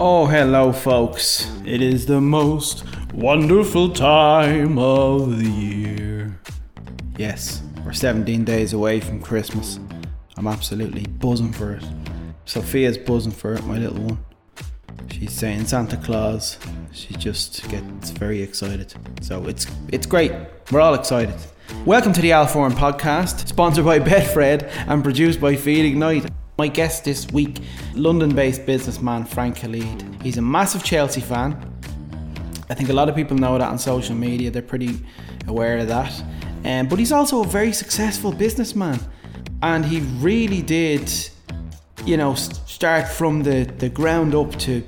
Oh, hello, folks. It is the most wonderful time of the year. Yes, we're 17 days away from Christmas. I'm absolutely buzzing for it. Sophia's buzzing for it, my little one. She's saying Santa Claus. She just gets very excited. So it's it's great. We're all excited. Welcome to the Al podcast, sponsored by Betfred and produced by Feed Ignite. My guest this week, London based businessman Frank Khalid. He's a massive Chelsea fan. I think a lot of people know that on social media, they're pretty aware of that. Um, but he's also a very successful businessman. And he really did, you know, start from the, the ground up to,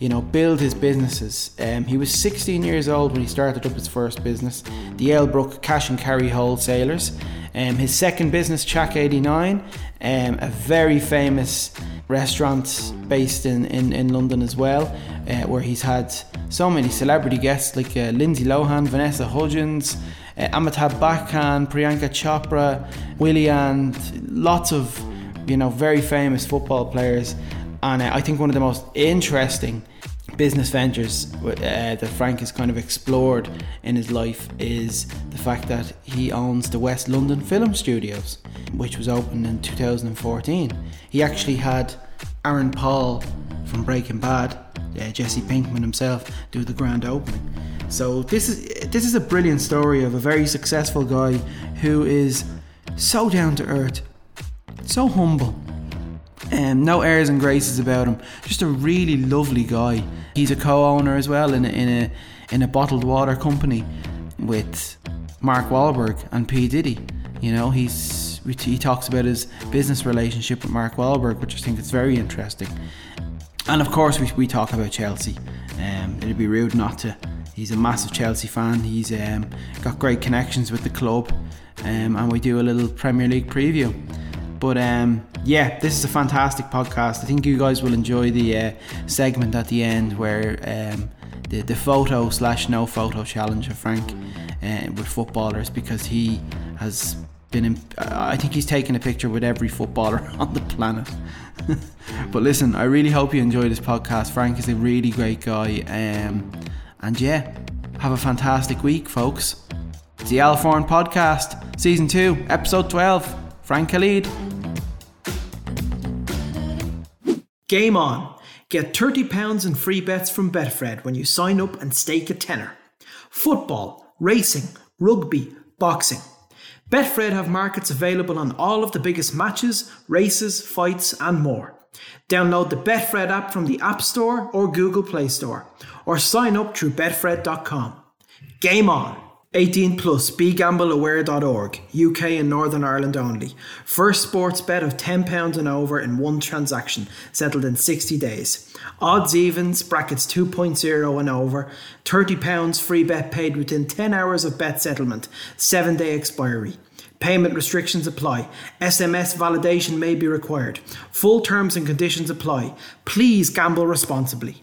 you know, build his businesses. Um, he was 16 years old when he started up his first business, the Elbrook Cash and Carry Wholesalers. Um, his second business, Chak 89, um, a very famous restaurant based in, in, in London as well, uh, where he's had so many celebrity guests like uh, Lindsay Lohan, Vanessa Hudgens, uh, Amitabh Bachchan, Priyanka Chopra, Willian, lots of you know very famous football players, and uh, I think one of the most interesting business ventures uh, that Frank has kind of explored in his life is the fact that he owns the West London Film Studios, which was opened in 2014. He actually had Aaron Paul from Breaking Bad, uh, Jesse Pinkman himself, do the grand opening. So this is this is a brilliant story of a very successful guy who is so down to earth, so humble, um, no airs and graces about him. Just a really lovely guy. He's a co-owner as well in a, in a in a bottled water company with Mark Wahlberg and P Diddy. You know, he's he talks about his business relationship with Mark Wahlberg, which I think is very interesting. And of course, we, we talk about Chelsea. Um, it'd be rude not to. He's a massive Chelsea fan. He's um, got great connections with the club, um, and we do a little Premier League preview. But um, yeah, this is a fantastic podcast. I think you guys will enjoy the uh, segment at the end where um, the the photo slash no photo challenge of Frank uh, with footballers because he has been. In, I think he's taken a picture with every footballer on the planet. but listen, I really hope you enjoy this podcast. Frank is a really great guy, um, and yeah, have a fantastic week, folks. It's the Al Foran Podcast, Season 2, Episode 12. Frank Khalid. Game on. Get £30 in free bets from Betfred when you sign up and stake a tenner. Football, racing, rugby, boxing. Betfred have markets available on all of the biggest matches, races, fights, and more. Download the Betfred app from the App Store or Google Play Store, or sign up through Betfred.com. Game on! 18 plus begambleaware.org UK and Northern Ireland only. First sports bet of £10 and over in one transaction, settled in 60 days. Odds evens, brackets 2.0 and over. £30 free bet paid within 10 hours of bet settlement. 7 day expiry. Payment restrictions apply. SMS validation may be required. Full terms and conditions apply. Please gamble responsibly.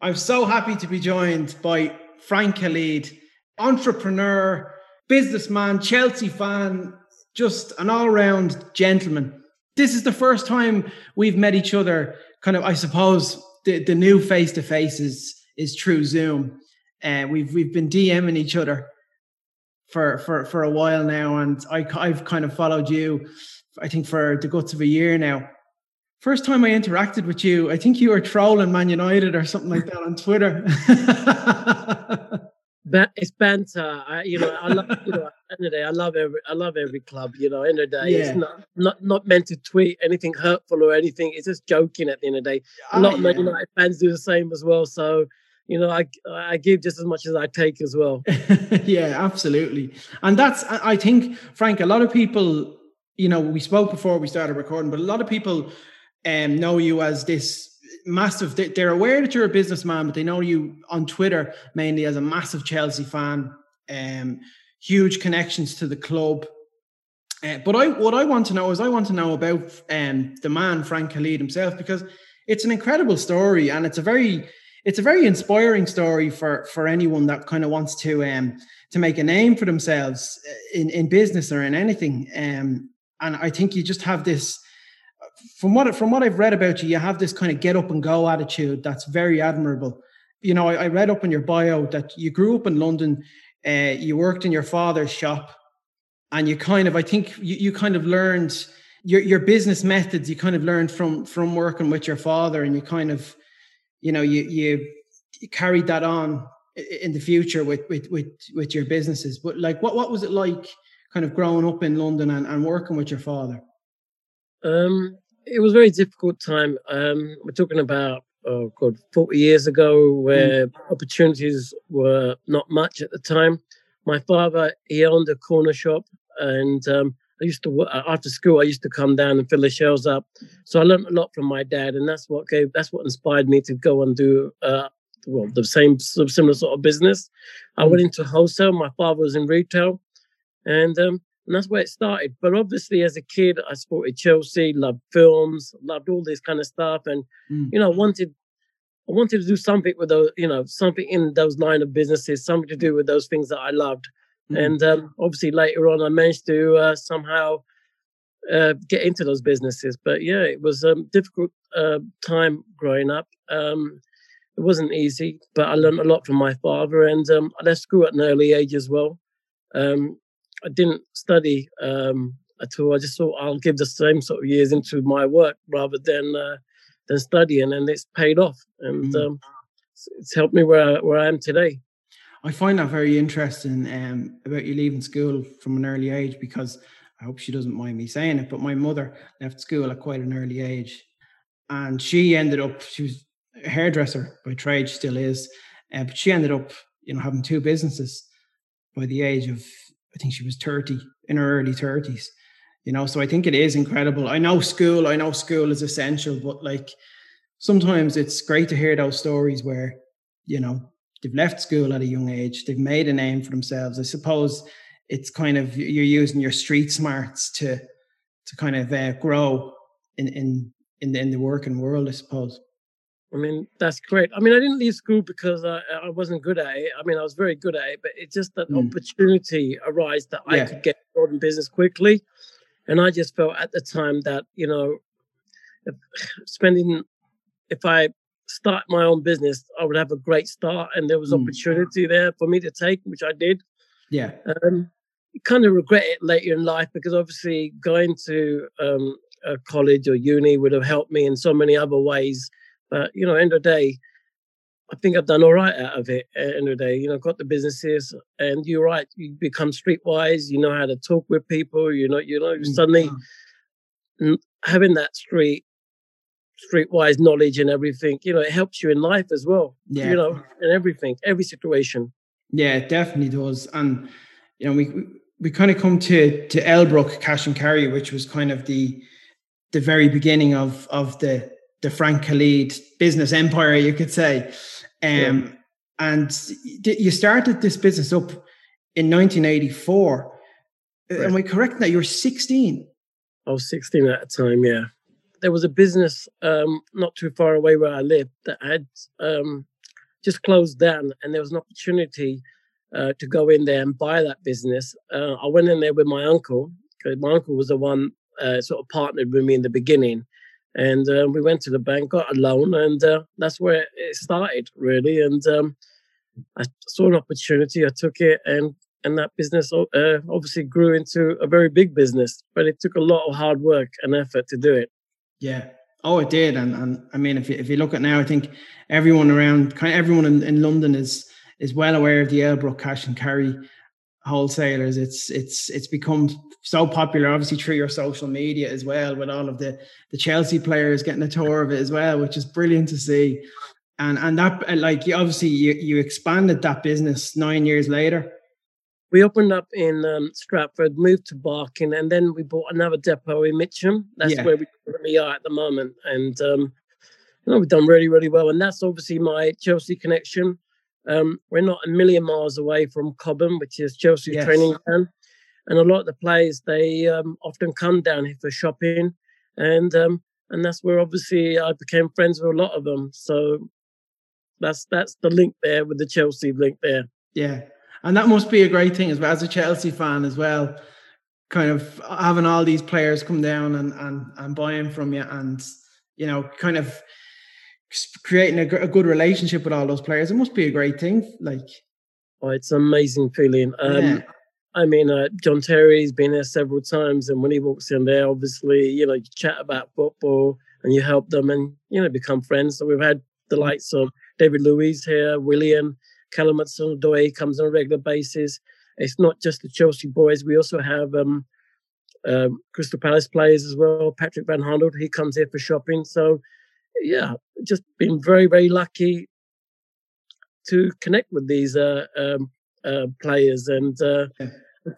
I'm so happy to be joined by Frank Khalid entrepreneur, businessman, Chelsea fan, just an all round gentleman. This is the first time we've met each other. Kind of, I suppose, the, the new face to face is is Zoom, and uh, we've we've been DMing each other for for for a while now, and I I've kind of followed you, I think for the guts of a year now. First time I interacted with you, I think you were trolling Man United or something like that on Twitter. it's banter. I, you know, I love, you know, end of the day, I love every, I love every club. You know, end of the day, yeah. it's not, not, not meant to tweet anything hurtful or anything. It's just joking at the end of the day. A lot of United fans do the same as well. So, you know, I, I give just as much as I take as well. yeah, absolutely. And that's, I think, Frank, a lot of people, you know, we spoke before we started recording, but a lot of people um, know you as this massive. They're aware that you're a businessman, but they know you on Twitter mainly as a massive Chelsea fan. Um, huge connections to the club. Uh, but I, what I want to know is, I want to know about um, the man Frank Khalid himself because it's an incredible story and it's a very, it's a very inspiring story for for anyone that kind of wants to um, to make a name for themselves uh, in in business or in anything. Um, and I think you just have this from what from what I've read about you, you have this kind of get up and go attitude that's very admirable. You know, I, I read up in your bio that you grew up in London, uh, you worked in your father's shop, and you kind of, I think, you, you kind of learned your your business methods. You kind of learned from from working with your father, and you kind of, you know, you you, you carried that on in the future with with with with your businesses. But like, what what was it like, kind of growing up in London and, and working with your father? Um, it was a very difficult time. Um, we're talking about oh god, forty years ago, where mm. opportunities were not much at the time. My father he owned a corner shop, and um, I used to uh, after school I used to come down and fill the shelves up. So I learned a lot from my dad, and that's what gave that's what inspired me to go and do uh, well the same similar sort of business. I went mm. into wholesale. My father was in retail, and um, and that's where it started. But obviously, as a kid, I supported Chelsea, loved films, loved all this kind of stuff, and mm. you know, wanted I wanted to do something with those, you know, something in those line of businesses, something to do with those things that I loved. Mm. And um, obviously, later on, I managed to uh, somehow uh, get into those businesses. But yeah, it was a difficult uh, time growing up. Um, it wasn't easy, but I learned a lot from my father, and um, I left school at an early age as well. Um, I didn't study um, at all. I just thought I'll give the same sort of years into my work rather than uh, than studying, and it's paid off, and mm. um, it's helped me where I, where I am today. I find that very interesting um, about you leaving school from an early age because I hope she doesn't mind me saying it, but my mother left school at quite an early age, and she ended up she was a hairdresser by trade, still is, uh, but she ended up you know having two businesses by the age of I think she was 30 in her early 30s. You know, so I think it is incredible. I know school, I know school is essential, but like sometimes it's great to hear those stories where, you know, they've left school at a young age, they've made a name for themselves. I suppose it's kind of you're using your street smarts to to kind of uh, grow in in in the, in the working world, I suppose. I mean, that's great. I mean, I didn't leave school because I, I wasn't good at it. I mean, I was very good at it, but it's just that mm. opportunity arose that yeah. I could get involved in business quickly. And I just felt at the time that, you know, if spending, if I start my own business, I would have a great start and there was mm. opportunity there for me to take, which I did. Yeah. Um, kind of regret it later in life because obviously going to um, a college or uni would have helped me in so many other ways but you know, end of the day, I think I've done all right out of it. At end of the day, you know, got the businesses, and you're right. You become streetwise. You know how to talk with people. You know, you know, mm, suddenly having that street streetwise knowledge and everything, you know, it helps you in life as well. Yeah. You know, in everything, every situation. Yeah, it definitely does. And you know, we we kind of come to to Elbrook Cash and Carry, which was kind of the the very beginning of of the the Frank Khalid business empire, you could say. Um, yeah. And you started this business up in 1984. Uh, right. Am I correct that you were 16? I was 16 at the time, yeah. There was a business um, not too far away where I lived that had um, just closed down, and there was an opportunity uh, to go in there and buy that business. Uh, I went in there with my uncle because my uncle was the one uh, sort of partnered with me in the beginning, and uh, we went to the bank, got a loan, and uh, that's where it started really. And um, I saw an opportunity, I took it, and and that business uh, obviously grew into a very big business. But it took a lot of hard work and effort to do it. Yeah. Oh, it did, and and I mean, if you, if you look at now, I think everyone around, kind of everyone in, in London is is well aware of the Elbrook cash and carry wholesalers. It's it's it's become so popular, obviously through your social media as well, with all of the the Chelsea players getting a tour of it as well, which is brilliant to see. And and that uh, like you obviously you you expanded that business nine years later. We opened up in um, Stratford, moved to Barking, and then we bought another depot in Mitcham. That's yeah. where we currently are at the moment, and um, you know we've done really really well. And that's obviously my Chelsea connection. Um, we're not a million miles away from Cobham, which is Chelsea yes. training ground and a lot of the players they um, often come down here for shopping, and um, and that's where obviously I became friends with a lot of them. So that's that's the link there with the Chelsea link there. Yeah, and that must be a great thing as well as a Chelsea fan as well, kind of having all these players come down and and and buying from you, and you know, kind of creating a, a good relationship with all those players. It must be a great thing. Like, oh, it's an amazing feeling. Um, yeah. I mean, uh, John Terry's been there several times, and when he walks in there, obviously, you know, you chat about football and you help them and, you know, become friends. So we've had the likes of David Luiz here, Willian, Callum Hudson-Odoi comes on a regular basis. It's not just the Chelsea boys. We also have um, um, Crystal Palace players as well. Patrick Van Aanholt, he comes here for shopping. So, yeah, just been very, very lucky to connect with these uh, um, uh, players. And uh, yeah.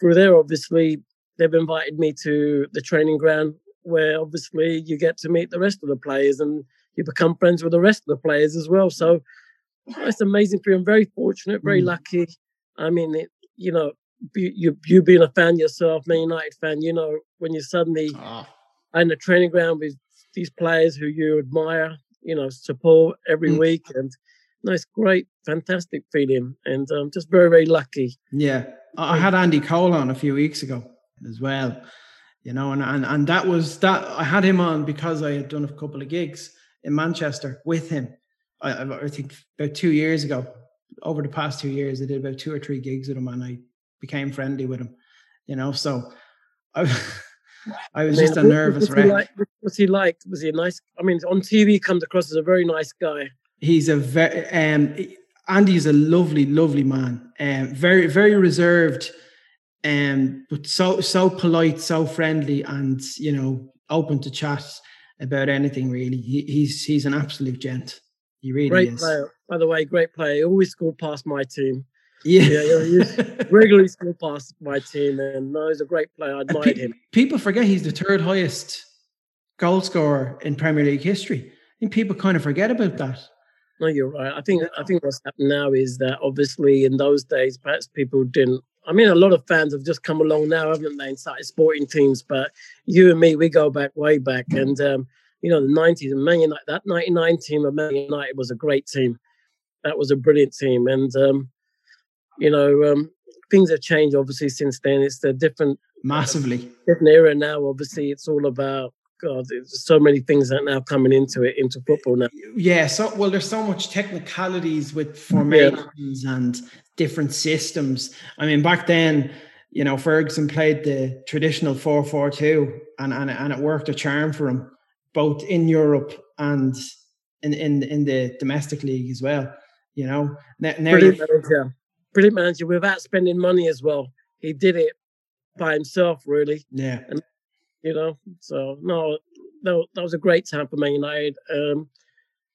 through there, obviously, they've invited me to the training ground where obviously you get to meet the rest of the players and you become friends with the rest of the players as well. So it's amazing for you. I'm very fortunate, very mm. lucky. I mean, it, you know, you you being a fan yourself, Man United fan, you know, when you suddenly oh. in the training ground with these players who you admire, you know, support every mm. week, and nice, great, fantastic feeling, and I'm um, just very, very lucky. Yeah, I had Andy Cole on a few weeks ago as well, you know, and and and that was that I had him on because I had done a couple of gigs in Manchester with him. I, I think about two years ago. Over the past two years, I did about two or three gigs with him, and I became friendly with him. You know, so I, I was just a nervous wreck. Like, what's he like? Was he a nice? I mean, on TV, he comes across as a very nice guy. He's a very um, Andy's a lovely, lovely man. Um, very, very reserved, um, but so so polite, so friendly, and you know, open to chat about anything. Really, he, he's he's an absolute gent. He really great is. Player. By the way, great player. He always scored past my team. Yeah, yeah, yeah regularly scored past my team, and no, he's a great player. I admired pe- him. People forget he's the third highest goal scorer in Premier League history. I think people kind of forget about that. No, you're right. I think I think what's happened now is that obviously in those days, perhaps people didn't. I mean, a lot of fans have just come along now, haven't they, and started sporting teams. But you and me, we go back way back, and um, you know the '90s and Man United. That '99 team of Man United was a great team. That was a brilliant team, and um, you know um, things have changed obviously since then. It's a different, massively different era now. Obviously, it's all about God, there's so many things that are now coming into it, into football now. Yeah, so well, there's so much technicalities with formations yeah. and different systems. I mean, back then, you know, Ferguson played the traditional 4-4-2 and, and, and it worked a charm for him, both in Europe and in, in, in the domestic league as well. You know, now, now brilliant manager, brilliant manager without spending money as well. He did it by himself, really. Yeah. And you know. So no, that, that was a great time for Man United. Um,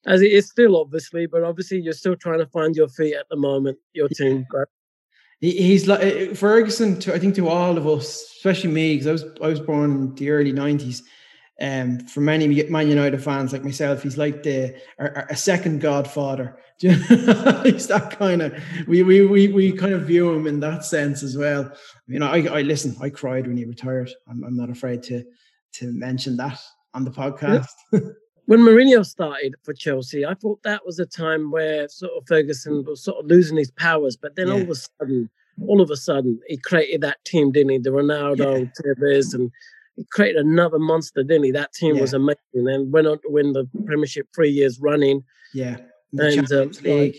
as it is still, obviously, but obviously you're still trying to find your feet at the moment. Your team, but he's like uh, Ferguson. To I think to all of us, especially me, because I was I was born in the early '90s. Um, for many Man United fans like myself, he's like the a, second godfather. he's that kind of we, we we we kind of view him in that sense as well. You know, I, I listen. I cried when he retired. I'm, I'm not afraid to to mention that on the podcast. when Mourinho started for Chelsea, I thought that was a time where sort of Ferguson was sort of losing his powers. But then yeah. all of a sudden, all of a sudden, he created that team, didn't he? The Ronaldo, yeah. Tevez, and he created another monster, didn't he? That team yeah. was amazing, and went on to win the Premiership three years running. Yeah, and um, like,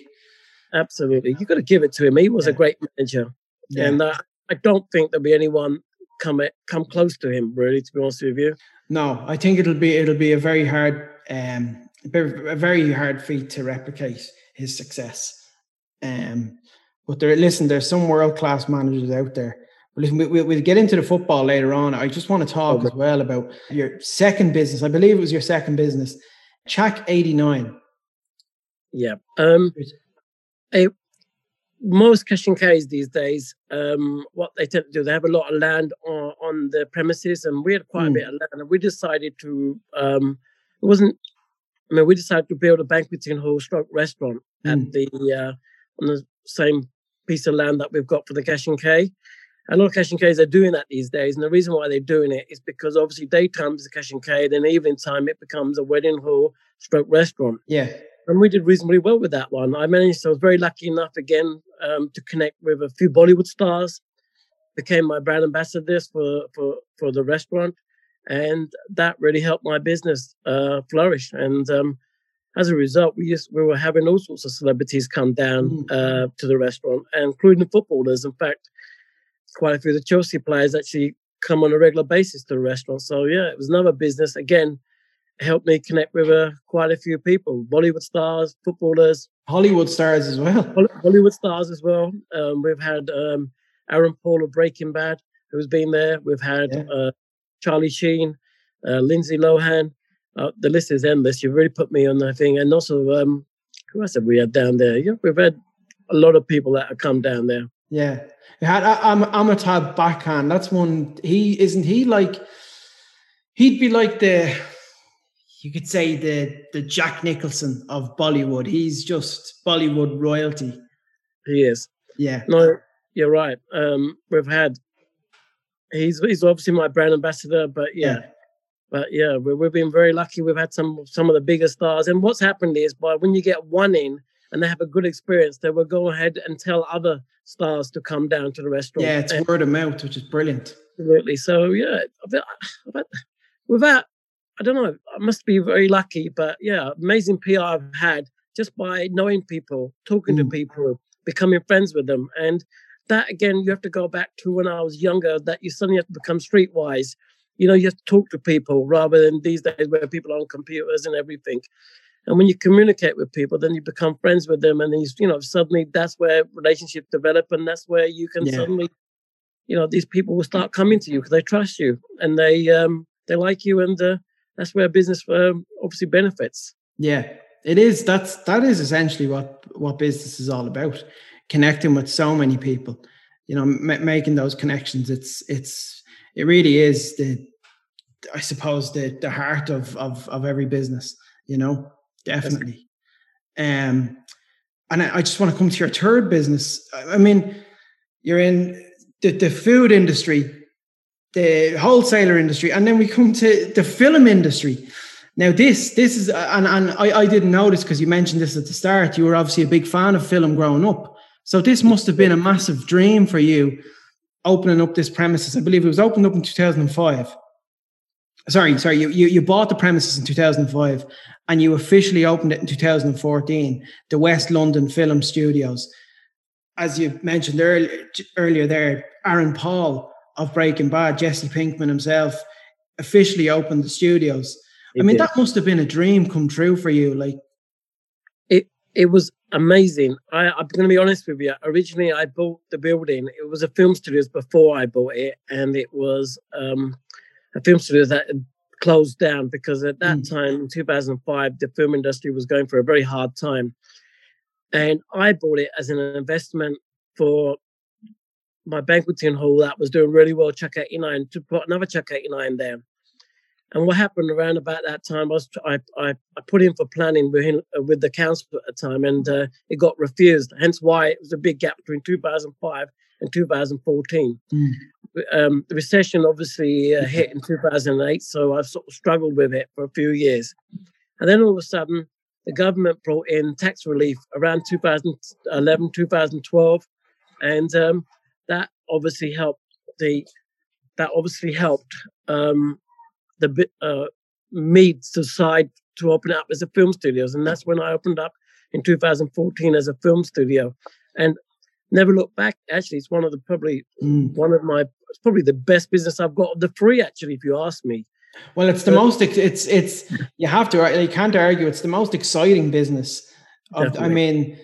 absolutely, You've got to give it to him. He was yeah. a great manager, yeah. and uh, I don't think there'll be anyone come come close to him. Really, to be honest with you. No, I think it'll be it'll be a very hard, um, a very hard feat to replicate his success. Um, but there, listen, there's some world class managers out there. But listen, we, we, we'll get into the football later on. I just want to talk okay. as well about your second business. I believe it was your second business, CHAK 89. Yeah. Um, most cash and carries these days, um, what they tend to do, they have a lot of land on, on the premises, and we had quite mm. a hmm. bit of land. And we decided to, um, it wasn't, I mean, we decided to build a banqueting hall stroke restaurant mm. at hmm. the, uh, on the same piece of land that we've got for the cash and carry. A lot of cash and carries are doing that these days, and the reason why they're doing it is because obviously daytime is a cash and carry, then evening time it becomes a wedding hall stroke restaurant. Yeah and we did reasonably well with that one. I managed, I was very lucky enough again um, to connect with a few Bollywood stars. became my brand ambassadors for for for the restaurant, and that really helped my business uh, flourish. And um, as a result, we just we were having all sorts of celebrities come down mm. uh, to the restaurant, including footballers. In fact, quite a few of the Chelsea players actually come on a regular basis to the restaurant. So yeah, it was another business again. Helped me connect with uh, quite a few people, Bollywood stars, footballers, Hollywood stars as well. Hollywood stars as well. Um, we've had um, Aaron Paul of Breaking Bad, who's been there. We've had yeah. uh, Charlie Sheen, uh, Lindsay Lohan. Uh, the list is endless. You've really put me on that thing. And also, um, who else have we had down there? Yeah, we've had a lot of people that have come down there. Yeah, Amitabh Bachchan. That's one. He isn't he like? He'd be like the, you could say the the Jack Nicholson of Bollywood. He's just Bollywood royalty. He is. Yeah. No, you're right. Um, we've had. He's he's obviously my brand ambassador, but yeah. yeah. But yeah, we, we've been very lucky. We've had some some of the bigger stars, and what's happened is, by when you get one in, and they have a good experience, they will go ahead and tell other stars to come down to the restaurant. Yeah, it's and, word of mouth, which is brilliant. Absolutely. So yeah, without, I don't know, I must be very lucky, but yeah, amazing PR I've had just by knowing people, talking mm. to people, becoming friends with them, and that again, you have to go back to when I was younger. That you suddenly have to become streetwise. You know, you have to talk to people rather than these days where people are on computers and everything. And when you communicate with people, then you become friends with them, and you, you know suddenly that's where relationships develop, and that's where you can yeah. suddenly, you know, these people will start coming to you because they trust you and they um they like you, and uh, that's where business um, obviously benefits. Yeah, it is. That's that is essentially what what business is all about, connecting with so many people. You know, m- making those connections. It's it's it really is the I suppose the the heart of of of every business. You know, definitely. Um, and I, I, just want to come to your third business. I mean, you're in the, the food industry, the wholesaler industry, and then we come to the film industry. Now, this this is, and, and I, I didn't notice because you mentioned this at the start. You were obviously a big fan of film growing up. So this must have been a massive dream for you, opening up this premises. I believe it was opened up in 2005 sorry, sorry, you, you, you bought the premises in 2005 and you officially opened it in 2014, the West London Film Studios. As you mentioned earlier, earlier there, Aaron Paul of Breaking Bad, Jesse Pinkman himself, officially opened the studios. It I mean, did. that must have been a dream come true for you. Like it, it was amazing. I, I'm going to be honest with you. Originally, I bought the building. It was a film studios before I bought it, and it was um, a film studio that closed down because at that mm. time in 2005 the film industry was going for a very hard time and i bought it as an investment for my banqueting hall that was doing really well Chak 89 to put another Chak 89 there and what happened around about that time was I, I, I put in for planning with, him, uh, with the council at the time and uh, it got refused. Hence why it was a big gap between 2005 and 2014. Mm um, the recession obviously uh, hit in 2008, so I've sort of struggled with it for a few years. And then all of a sudden, the government brought in tax relief around 2011, 2012, and um, that obviously helped the that obviously helped um, the uh, me decide to open up as a film studios, and that's when I opened up in 2014 as a film studio. And never look back. Actually, it's one of the probably mm. one of my it's probably the best business I've got. The free, actually, if you ask me. Well, it's the but, most. It's it's you have to. You can't argue. It's the most exciting business. Of, I mean,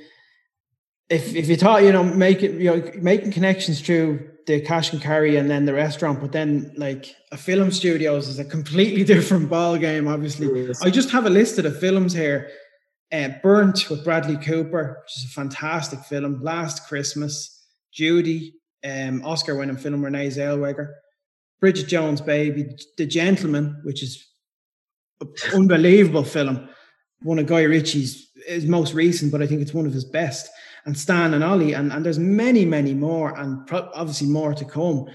if if you thought you know making you know making connections through the cash and carry and then the restaurant, but then like a film studios is a completely different ball game. Obviously, I just have a list of the films here uh, Burnt with Bradley Cooper, which is a fantastic film. Last Christmas, Judy, um, Oscar-winning film Renee Zellweger, Bridget Jones' Baby, The Gentleman, which is an unbelievable film. One of Guy Ritchie's his most recent, but I think it's one of his best. And Stan and Ollie, and, and there's many, many more, and pro- obviously more to come.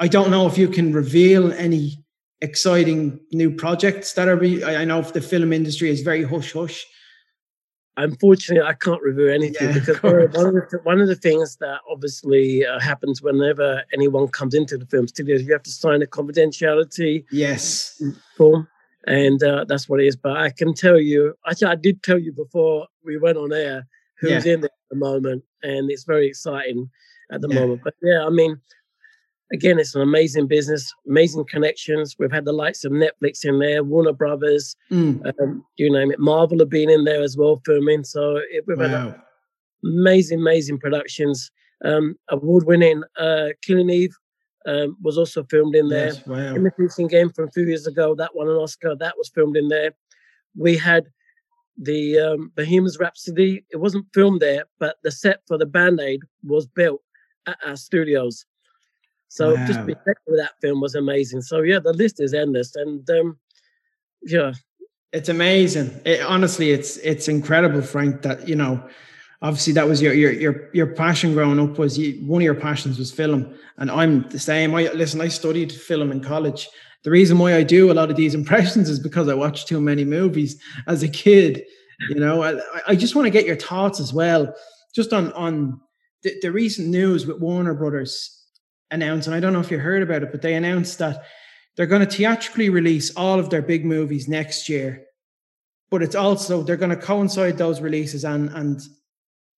I don't know if you can reveal any exciting new projects that are. Be, I know the film industry is very hush hush unfortunately, I can't review anything yeah, because one of, the, one of the things that obviously uh, happens whenever anyone comes into the film studios, you have to sign a confidentiality yes form, and uh, that's what it is. But I can tell you, actually, I did tell you before we went on air who's yeah. in there at the moment, and it's very exciting at the yeah. moment. But yeah, I mean, again, it's an amazing business, amazing connections. We've had the likes of Netflix in there, Warner Brothers, mm. um, you name it. Marvel have been in there as well filming. So it, we've wow. had amazing, amazing productions. Um, award-winning uh, Killing Eve um, was also filmed in there. Yes, wow. Imitation Game from a few years ago, that won an Oscar. That was filmed in there. We had the um, Rhapsody. It wasn't filmed there, but the set for the Band Aid was built at our studios. So wow. just being with that film was amazing. So yeah, the list is endless, and um, yeah, it's amazing. It, honestly, it's it's incredible, Frank. That you know, obviously that was your your your your passion growing up was you, one of your passions was film, and I'm the same. I listen. I studied film in college. The reason why I do a lot of these impressions is because I watched too many movies as a kid. You know, I, I just want to get your thoughts as well, just on on the, the recent news with Warner Brothers announced, and I don't know if you heard about it, but they announced that they're going to theatrically release all of their big movies next year. But it's also they're going to coincide those releases and and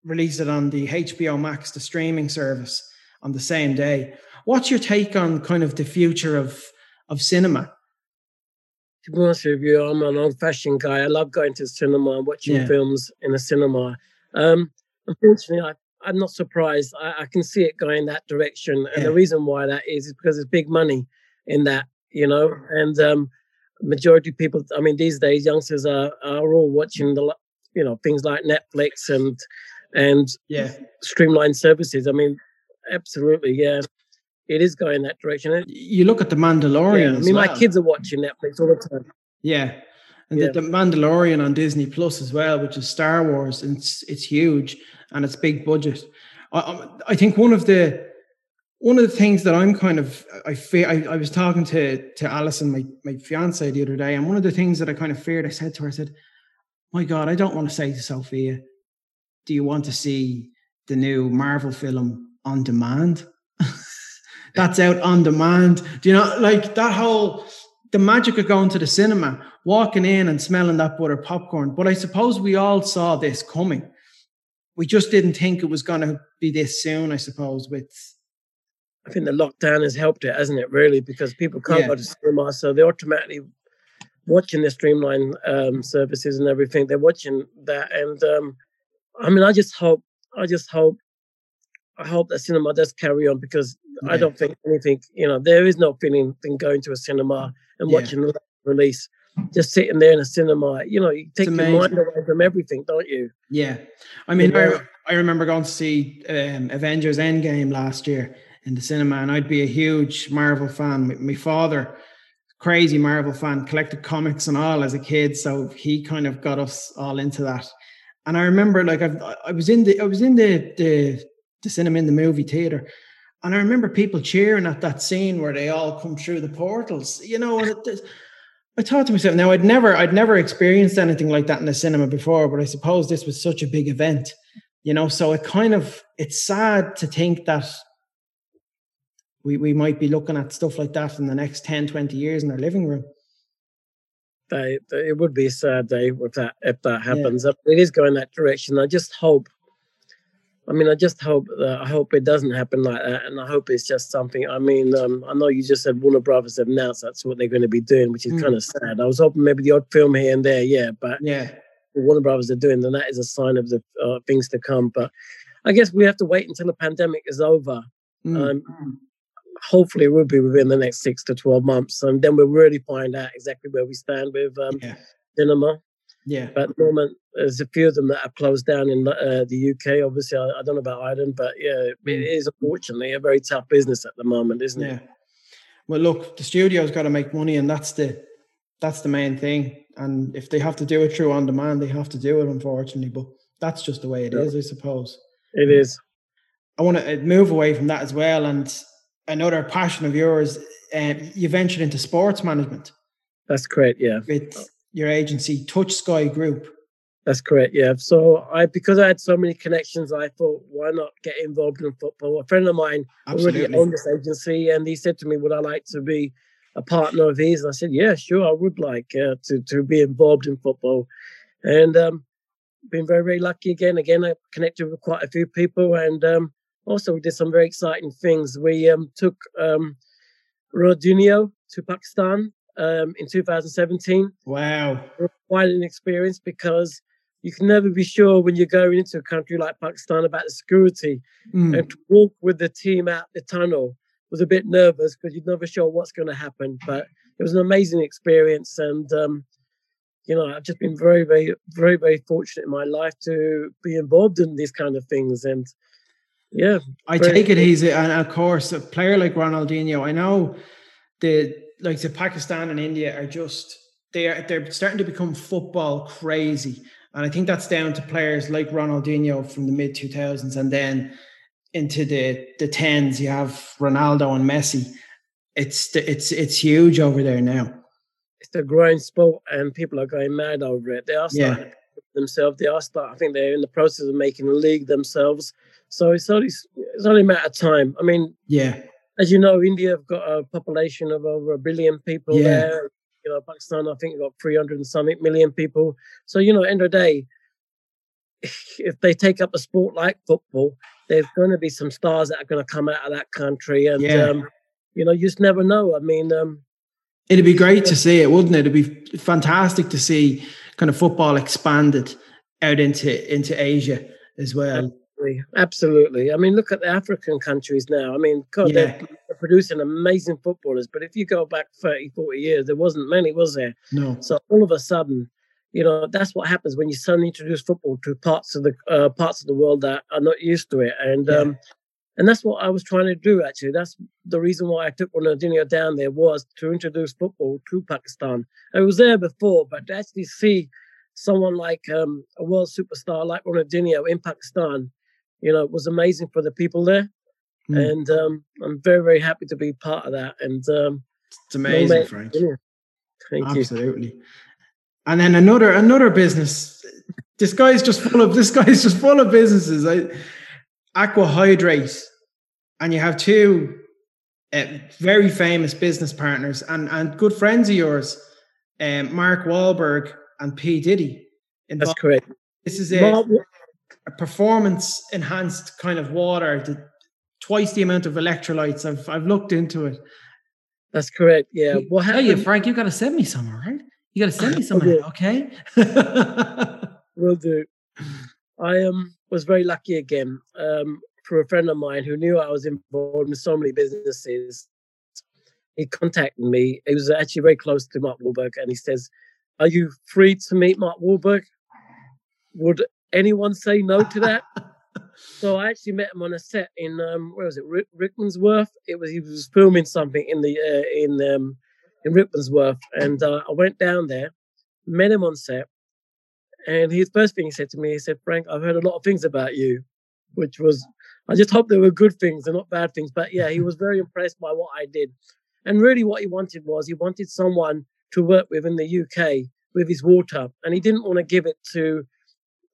release it on the HBO Max, the streaming service, on the same day. What's your take on kind of the future of of cinema? To be honest with you, I'm an old-fashioned guy. I love going to the cinema and watching yeah. films in a cinema. Um, unfortunately, I I'm not surprised. I, I, can see it going that direction, and yeah. the reason why that is is because there's big money in that, you know. And um, majority of people, I mean, these days youngsters are are all watching the, you know, things like Netflix and and yeah, streamlined services. I mean, absolutely, yeah. It is going that direction. You look at the Mandalorian. Yeah, I mean, well. my kids are watching Netflix all the time. Yeah, and yeah. the, the, Mandalorian on Disney Plus as well, which is Star Wars. And it's it's huge and it's big budget. I, um, I think one of the one of the things that I'm kind of I fear I, I was talking to to Alison, my my fiance, the other day, and one of the things that I kind of feared, I said to her, I said, "My God, I don't want to say to Sophia, do you want to see the new Marvel film on demand?" That's out on demand. Do you know, like that whole the magic of going to the cinema, walking in and smelling that butter popcorn. But I suppose we all saw this coming we just didn't think it was going to be this soon. I suppose with. I think the lockdown has helped it, hasn't it? Really, because people can't yeah. go to cinema, so they're automatically watching the streamline um, services and everything. They're watching that, and um, I mean, I just hope, I just hope, I hope that cinema does carry on because yeah. I don't think anything, you know, there is no feeling in going to a cinema and yeah. watching the release just sitting there in a cinema, you know, you take your mind away from everything, don't you? Yeah. I mean, I, I remember going to see um, Avengers Endgame last year in the cinema, and I'd be a huge Marvel fan. My, my father, crazy Marvel fan, collected comics and all as a kid, so he kind of got us all into that. And I remember, like, I've, I was in the, I was in the, the, the cinema in the movie theater, and I remember people cheering at that scene where they all come through the portals, you know, and it, I thought to myself, now I'd never, I'd never experienced anything like that in the cinema before, but I suppose this was such a big event, you know. So it kind of, it's sad to think that we we might be looking at stuff like that in the next 10, 20 years in our living room. They, it would be a sad day if that if that happens. Yeah. It is going that direction. I just hope I mean, I just hope that I hope it doesn't happen like that, and I hope it's just something. I mean, um, I know you just said Warner Brothers have announced that's what they're going to be doing, which is mm. kind of sad. I was hoping maybe the odd film here and there, yeah, but yeah, Warner Brothers are doing, then that is a sign of the uh, things to come. But I guess we have to wait until the pandemic is over. Mm. Um, hopefully, it will be within the next six to twelve months, and then we'll really find out exactly where we stand with um, yeah. cinema. Yeah. But at the moment, there's a few of them that have closed down in uh, the UK. Obviously, I, I, don't know about Ireland, but yeah, it mm. is unfortunately a very tough business at the moment, isn't yeah. it? Well, look, the studio's got to make money, and that's the that's the main thing. And if they have to do it through on demand, they have to do it, unfortunately. But that's just the way it yeah. is, I suppose. It is. I want to uh, move away from that as well. And another passion of yours, uh, you ventured into sports management. That's great. Yeah. With your agency, Touch Sky Group. That's correct. Yeah. So I, because I had so many connections, I thought, why not get involved in football? A friend of mine Absolutely. already owned this agency, and he said to me, "Would I like to be a partner of his?" And I said, "Yeah, sure, I would like uh, to to be involved in football." And um, been very very lucky again. Again, I connected with quite a few people, and um, also we did some very exciting things. We um, took um, Ronaldinho to Pakistan um, in 2017. Wow, quite an experience because you can never be sure when you're going into a country like Pakistan about the security. Mm. And to walk with the team out the tunnel was a bit nervous because you're never sure what's going to happen. But it was an amazing experience, and um, you know, I've just been very, very, very, very fortunate in my life to be involved in these kind of things. And yeah, I take it he's and of course a player like Ronaldinho. I know the like the Pakistan and India are just they are they're starting to become football crazy and I think that's down to players like Ronaldinho from the mid 2000s and then into the the 10s you have Ronaldo and Messi. It's it's it's huge over there now. It's a growing sport and people are going mad over it. They are starting yeah. themselves. They are start. I think they're in the process of making a league themselves. So it's only it's only a matter of time. I mean, yeah. As you know, India have got a population of over a billion people yeah. there you know, Pakistan, I think, got 300 and something million people. So, you know, end of the day, if they take up a sport like football, there's going to be some stars that are going to come out of that country. And, yeah. um, you know, you just never know. I mean, um, it'd be great to see it, wouldn't it? It'd be fantastic to see kind of football expanded out into into Asia as well. Absolutely. Absolutely. I mean, look at the African countries now. I mean, God, yeah. they're, producing amazing footballers. But if you go back 30, 40 years, there wasn't many, was there? No. So all of a sudden, you know, that's what happens when you suddenly introduce football to parts of the uh, parts of the world that are not used to it. And yeah. um, and that's what I was trying to do. Actually, that's the reason why I took Ronaldinho down there was to introduce football to Pakistan. I was there before, but to actually see someone like um, a world superstar like Ronaldinho in Pakistan you know, it was amazing for the people there. Mm. And um, I'm very, very happy to be part of that. And um, it's amazing, no, Frank. Yeah. Thank Absolutely. You. And then another another business. This guy's just full of this guy's just full of businesses. I, Aqua Hydrate, and you have two uh, very famous business partners and and good friends of yours, um, Mark Wahlberg and P Diddy. That's correct. This is it. Mark, a performance enhanced kind of water, the, twice the amount of electrolytes. I've I've looked into it. That's correct. Yeah. What happened? you, Frank, you got to send me some, all right? You got to send me some, okay? Will do. I um was very lucky again um, for a friend of mine who knew I was involved in so many businesses. He contacted me. He was actually very close to Mark Wahlberg, and he says, "Are you free to meet Mark Wahlberg? Would anyone say no to that? so I actually met him on a set in um, where was it, Rick, Rickmansworth? It was he was filming something in the uh, in um, in Rickmansworth, and uh, I went down there, met him on set, and his first thing he said to me, he said, "Frank, I've heard a lot of things about you," which was I just hope they were good things and not bad things. But yeah, he was very impressed by what I did, and really what he wanted was he wanted someone to work with in the UK with his water, and he didn't want to give it to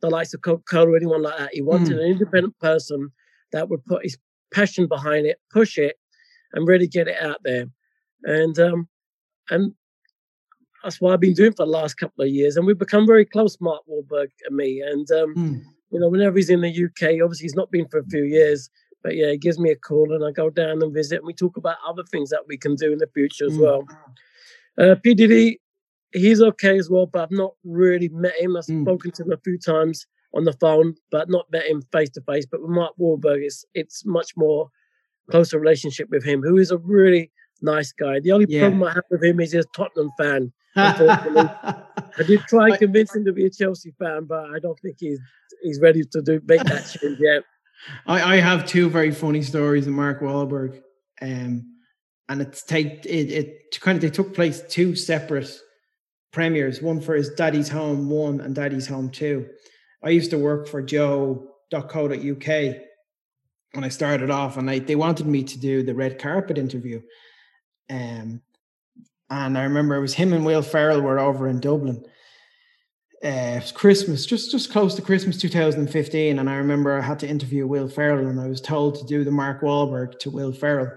the likes of Coca-Cola or anyone like that. He wanted mm. an independent person that would put his passion behind it, push it, and really get it out there. And um, and that's what I've been doing for the last couple of years. And we've become very close, Mark Wahlberg and me. And um, mm. you know, whenever he's in the UK, obviously he's not been for a few years, but yeah, he gives me a call and I go down and visit and we talk about other things that we can do in the future as mm. well. Uh, P Diddy he's okay as well, but I've not really met him. I've mm. spoken to him a few times on the phone, but not met him face to face. But with Mark Wahlberg, it's it's much more closer relationship with him, who is a really nice guy. The only yeah. problem I have with him is he's a Tottenham fan. Unfortunately, I did try and convince him to be a Chelsea fan, but I don't think he's he's ready to do make that change yet. I, I have two very funny stories of Mark Wahlberg, um, and it's take it, it kind of they took place two separate premieres, one for his Daddy's Home 1 and Daddy's Home 2. I used to work for joe.co.uk when I started off, and I, they wanted me to do the red carpet interview. Um, and I remember it was him and Will Ferrell were over in Dublin. uh, it was Christmas, just just close to Christmas 2015, and I remember I had to interview Will Ferrell, and I was told to do the Mark Wahlberg to Will Ferrell.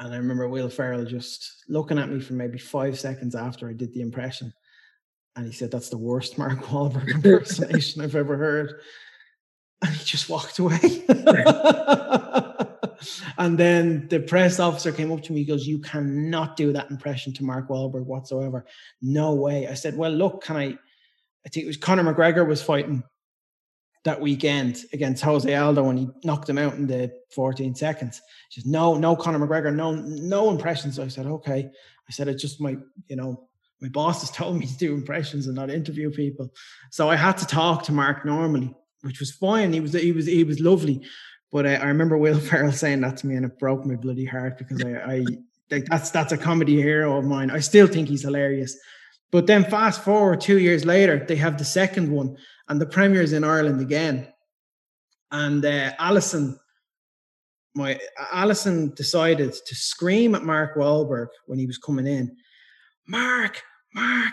And I remember Will Ferrell just looking at me for maybe five seconds after I did the impression, and he said, "That's the worst Mark Wahlberg impersonation I've ever heard." And he just walked away. and then the press officer came up to me. He goes, "You cannot do that impression to Mark Wahlberg whatsoever. No way." I said, "Well, look, can I?" I think it was Conor McGregor was fighting that weekend against Jose Aldo and he knocked him out in the 14 seconds. Just no, no Conor McGregor, no, no impressions. So I said, okay. I said, it's just my, you know, my boss has told me to do impressions and not interview people. So I had to talk to Mark normally, which was fine. He was, he was, he was lovely. But I, I remember Will Ferrell saying that to me and it broke my bloody heart because I, I like that's, that's a comedy hero of mine. I still think he's hilarious. But then fast forward two years later, they have the second one, and the premier's in Ireland again. And uh, Alison, my Allison decided to scream at Mark Wahlberg when he was coming in. Mark, Mark,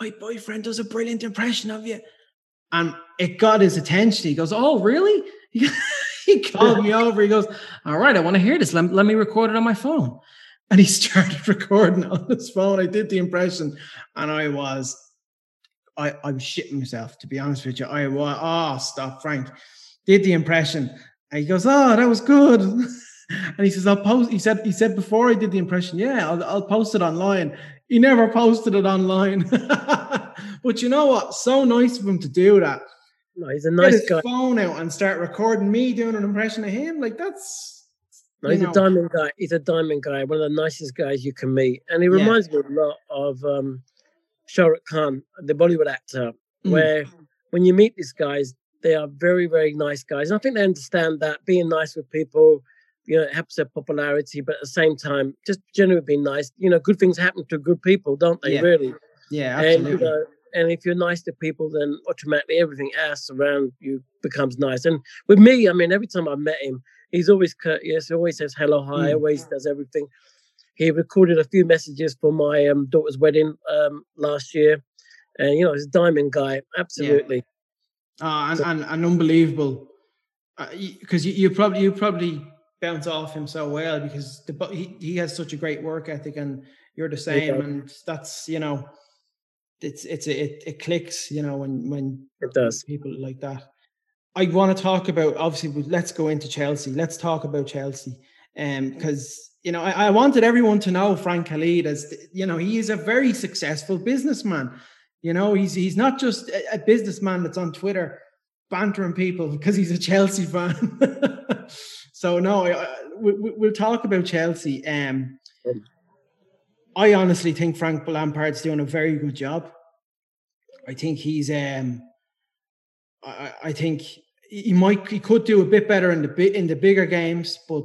my boyfriend does a brilliant impression of you. And it got his attention. He goes, Oh, really? he called me over. He goes, All right, I want to hear this. Let, let me record it on my phone and he started recording on his phone. I did the impression, and I was, I, I was shitting myself to be honest with you. I was, oh, stop, Frank. Did the impression, and he goes, oh, that was good. and he says, I'll post. He said, he said before I did the impression, yeah, I'll, I'll post it online. He never posted it online. but you know what? So nice of him to do that. No, he's a nice Get his guy. Phone out and start recording me doing an impression of him. Like that's no, he's know. a diamond guy. He's a diamond guy, one of the nicest guys you can meet. And he reminds yeah. me a lot of um, Shah Rukh Khan, the Bollywood actor, mm. where when you meet these guys, they are very, very nice guys. And I think they understand that being nice with people, you know, it helps their popularity, but at the same time, just generally being nice. You know, good things happen to good people, don't they? Yeah. Really? Yeah, absolutely. And, you know, and if you're nice to people, then automatically everything else around you becomes nice. And with me, I mean, every time I met him, he's always courteous. He always says hello, hi. Mm. Always does everything. He recorded a few messages for my um, daughter's wedding um, last year, and you know, he's a diamond guy. Absolutely. Yeah. And, so, and, and unbelievable because uh, you, you probably you probably bounce off him so well because the, he, he has such a great work ethic and you're the same and that's you know it's it's it, it clicks you know when when it does people like that I want to talk about obviously. Let's go into Chelsea. Let's talk about Chelsea, because um, you know I, I, wanted everyone to know Frank Khalid as you know he is a very successful businessman. You know he's he's not just a, a businessman that's on Twitter bantering people because he's a Chelsea fan. so no, I, we, we'll talk about Chelsea. Um, I honestly think Frank Lampard's doing a very good job. I think he's um, I, I think he might he could do a bit better in the in the bigger games, but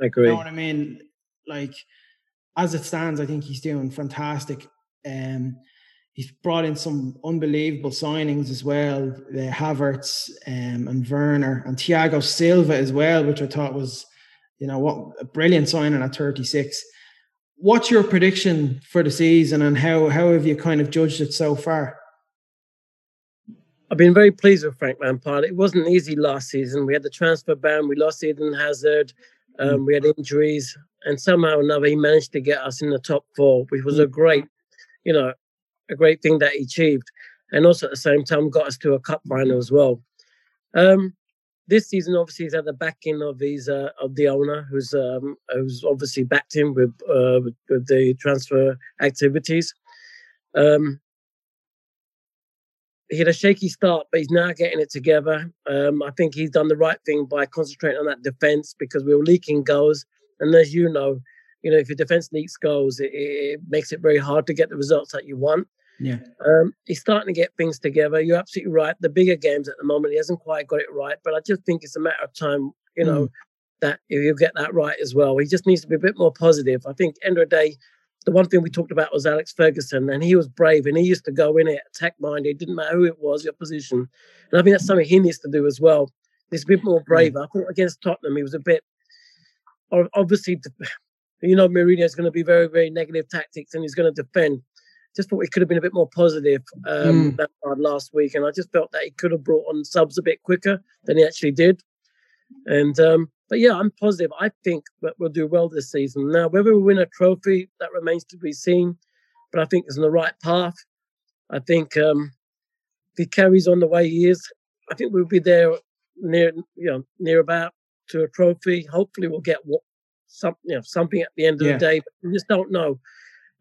I agree. You know what I mean? Like as it stands, I think he's doing fantastic. Um, he's brought in some unbelievable signings as well. The Havertz um, and Werner and Thiago Silva as well, which I thought was, you know, what a brilliant signing at 36. What's your prediction for the season and how how have you kind of judged it so far? I've been very pleased with Frank Lampard. It wasn't easy last season. We had the transfer ban, we lost Eden Hazard, um, mm. we had injuries, and somehow or another he managed to get us in the top four, which was mm. a great, you know, a great thing that he achieved, and also at the same time got us to a cup final as well. Um, this season, obviously, he's had the backing of his uh, of the owner, who's um, who's obviously backed him with, uh, with, with the transfer activities. Um, he had a shaky start, but he's now getting it together. Um, I think he's done the right thing by concentrating on that defense because we were leaking goals. And as you know, you know, if your defense leaks goals, it, it makes it very hard to get the results that you want. Yeah. Um, he's starting to get things together. You're absolutely right. The bigger games at the moment, he hasn't quite got it right, but I just think it's a matter of time, you know, mm. that he'll get that right as well. He just needs to be a bit more positive. I think end of the day, the one thing we talked about was Alex Ferguson, and he was brave and he used to go in it, attack minded. It didn't matter who it was, your position. And I think that's something he needs to do as well. He's a bit more brave. I thought against Tottenham, he was a bit, obviously, you know, Mourinho is going to be very, very negative tactics and he's going to defend. just thought he could have been a bit more positive um, mm. last week, and I just felt that he could have brought on subs a bit quicker than he actually did. And um, but yeah, I'm positive. I think that we'll do well this season. Now, whether we win a trophy, that remains to be seen. But I think it's on the right path. I think um, if he carries on the way he is, I think we'll be there near, you know, near about to a trophy. Hopefully, we'll get what some, you know, something at the end of yeah. the day. But we just don't know.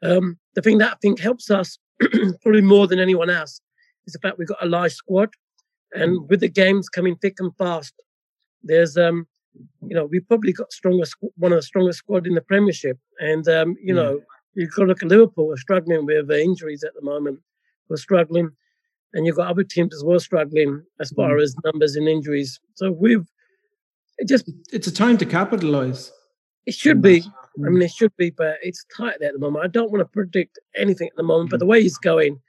Um, the thing that I think helps us probably more than anyone else is the fact we've got a large squad, and mm. with the games coming thick and fast, there's um, you know, we probably got strongest one of the strongest squad in the Premiership, and um, you yeah. know, you've got to look at Liverpool. We're struggling with injuries at the moment. We're struggling, and you've got other teams as well struggling as far mm. as numbers and injuries. So we've it just it's a time to capitalize. It should be. I mean, mm. it should be, but it's tight there at the moment. I don't want to predict anything at the moment, but mm. the way he's going,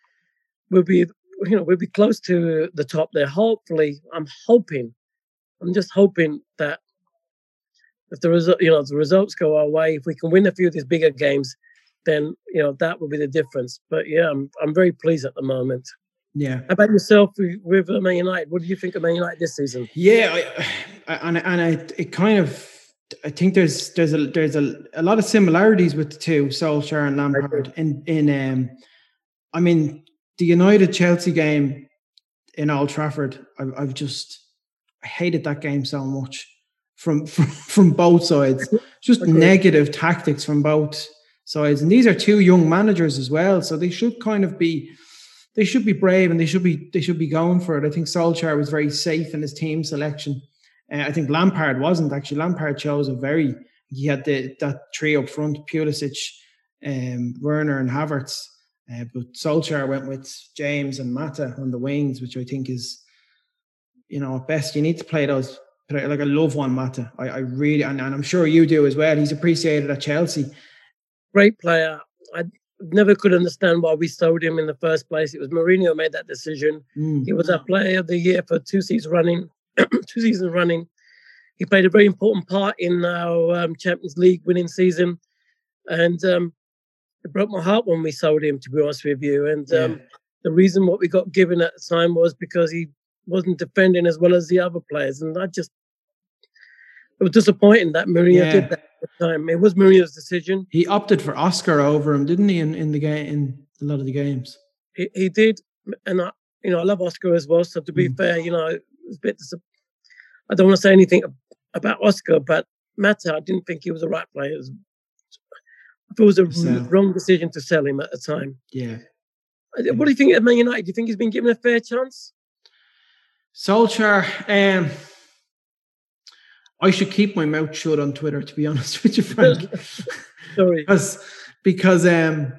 we'll be, you know, we'll be close to the top there. Hopefully, I'm hoping, I'm just hoping that if the result, you know, the results go our way, if we can win a few of these bigger games, then you know that will be the difference. But yeah, I'm I'm very pleased at the moment. Yeah. How about yourself with Man United? What do you think of Man United this season? Yeah, I, and and I, it kind of I think there's there's a there's a, a lot of similarities with the two Solskjaer and Lampard in in um I mean the United Chelsea game in Old Trafford I, I've just I hated that game so much from from, from both sides just okay. negative tactics from both sides and these are two young managers as well so they should kind of be they should be brave and they should be they should be going for it I think Solskjaer was very safe in his team selection uh, I think Lampard wasn't actually. Lampard chose a very he had the that three up front: Pulisic, um, Werner, and Havertz. Uh, but Solskjaer went with James and Mata on the wings, which I think is, you know, at best you need to play those. Like I love Juan Mata. I, I really, and, and I'm sure you do as well. He's appreciated at Chelsea. Great player. I never could understand why we sold him in the first place. It was Mourinho made that decision. Mm. He was our player of the year for two seasons running. two seasons running. He played a very important part in our um, Champions League winning season, and um, it broke my heart when we sold him. To be honest with you, and um, yeah. the reason what we got given at the time was because he wasn't defending as well as the other players, and I just it was disappointing that Mourinho yeah. did that at the time. It was Mourinho's decision. He opted for Oscar over him, didn't he? In in the game, in a lot of the games, he, he did, and I, you know, I love Oscar as well. So to be mm. fair, you know, was a bit. I don't want to say anything about Oscar, but Mata, I didn't think he was the right player. I thought it was a so, wrong decision to sell him at the time. Yeah. What do you think of Man United? Do you think he's been given a fair chance? Solskjaer, um, I should keep my mouth shut on Twitter, to be honest with you, Frank. Sorry. because because um,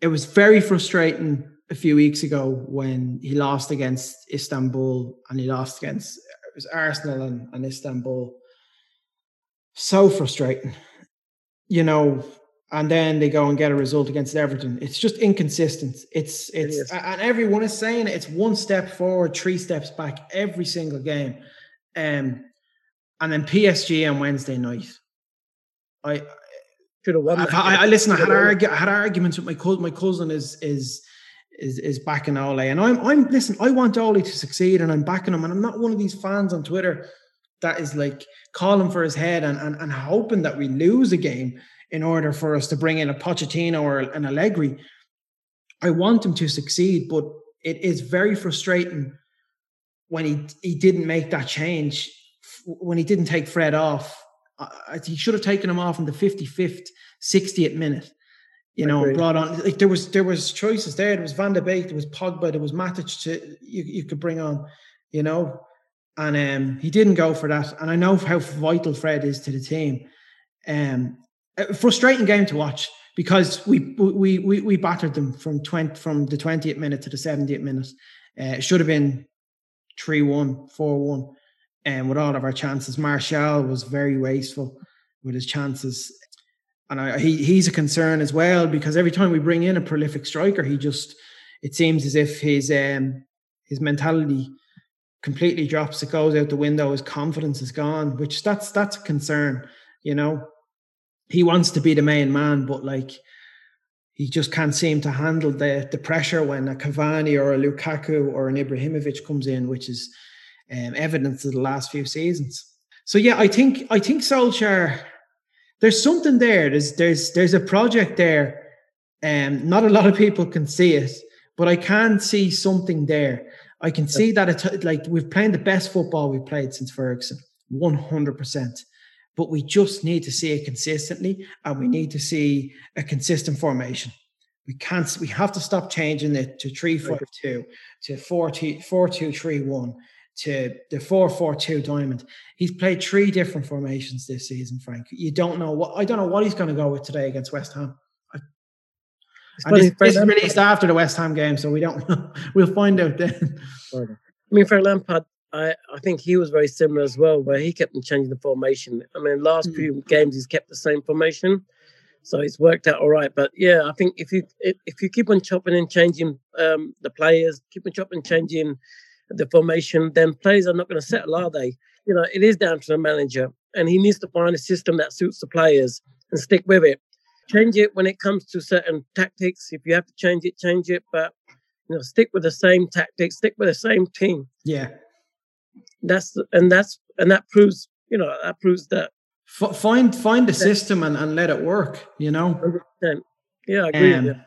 it was very frustrating a few weeks ago when he lost against Istanbul and he lost against it was Arsenal and, and Istanbul. So frustrating, you know. And then they go and get a result against Everton. It's just inconsistent. It's it's it and everyone is saying it. It's one step forward, three steps back every single game. Um, and then PSG on Wednesday night. I should have won. I, I, I, listen. I had, argu- I had arguments with my cousin. My cousin is is is is backing Ole. And I'm I'm listen, I want Ole to succeed and I'm backing him. And I'm not one of these fans on Twitter that is like calling for his head and, and, and hoping that we lose a game in order for us to bring in a Pochettino or an Allegri. I want him to succeed, but it is very frustrating when he he didn't make that change when he didn't take Fred off. Uh, he should have taken him off in the 55th, 60th minute you know, brought on like there was there was choices there. There was Van de Beek, there was Pogba, there was Matic to you, you could bring on, you know, and um, he didn't go for that. And I know how vital Fred is to the team. Um, a frustrating game to watch because we we we we battered them from twenty from the twentieth minute to the seventieth minute. Uh, it should have been 3-1, 4-1, and with all of our chances. Martial was very wasteful with his chances and I, he he's a concern as well because every time we bring in a prolific striker, he just it seems as if his um his mentality completely drops. It goes out the window. His confidence is gone, which that's that's a concern. You know, he wants to be the main man, but like he just can't seem to handle the the pressure when a Cavani or a Lukaku or an Ibrahimovic comes in, which is um, evidence of the last few seasons. So yeah, I think I think Solskjaer, there's something there. There's there's there's a project there. and um, not a lot of people can see it, but I can see something there. I can see that it's like we've played the best football we've played since Ferguson, 100%. But we just need to see it consistently and we need to see a consistent formation. We can't, we have to stop changing it to 3 4 2, to 4 2, 4 2 3 1, to the 4 4 2 diamond. He's played three different formations this season, Frank. You don't know what, I don't know what he's going to go with today against West Ham. And this, this is released after the West Ham game, so we don't. we'll find out then. I mean, for Lampard, I, I think he was very similar as well, where he kept on changing the formation. I mean, last mm. few games he's kept the same formation, so it's worked out all right. But yeah, I think if you if you keep on chopping and changing um, the players, keep on chopping and changing the formation, then players are not going to settle, are they? You know, it is down to the manager, and he needs to find a system that suits the players and stick with it change it when it comes to certain tactics. If you have to change it, change it. But you know, stick with the same tactics, stick with the same team. Yeah. That's and that's and that proves, you know, that proves that F- find find the system and, and let it work, you know. 100%. Yeah, I agree. Um,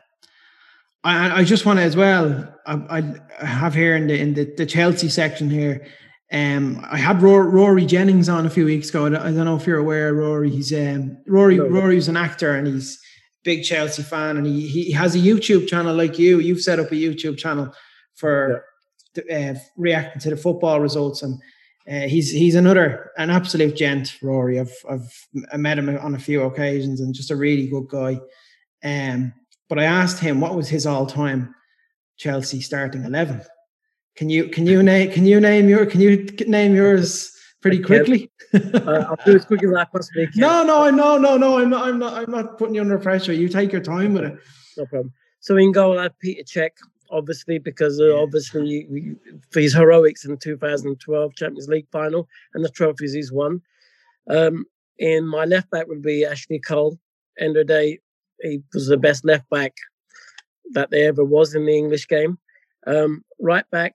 I, I just want to as well. I, I have here in the in the, the Chelsea section here. Um, I had Rory Jennings on a few weeks ago. I don't know if you're aware, Rory. He's um, Rory. No. Rory's an actor and he's big Chelsea fan, and he he has a YouTube channel like you. You've set up a YouTube channel for. Uh, reacting to the football results, and uh, he's he's another an absolute gent, Rory. I've I've I met him on a few occasions, and just a really good guy. Um, but I asked him what was his all time Chelsea starting eleven can you can you name can you name your can you name yours pretty quickly? uh, I'll do as quick as I possibly can. No, no, no, no, no. I'm not. I'm not. I'm not putting you under pressure. You take your time with it. No problem. So in goal, I have Peter Cech, obviously because uh, obviously for his heroics in the 2012 Champions League final and the trophies he's won. Um, in my left back would be Ashley Cole. End of the day, he was the best left back that there ever was in the English game. Um, right back,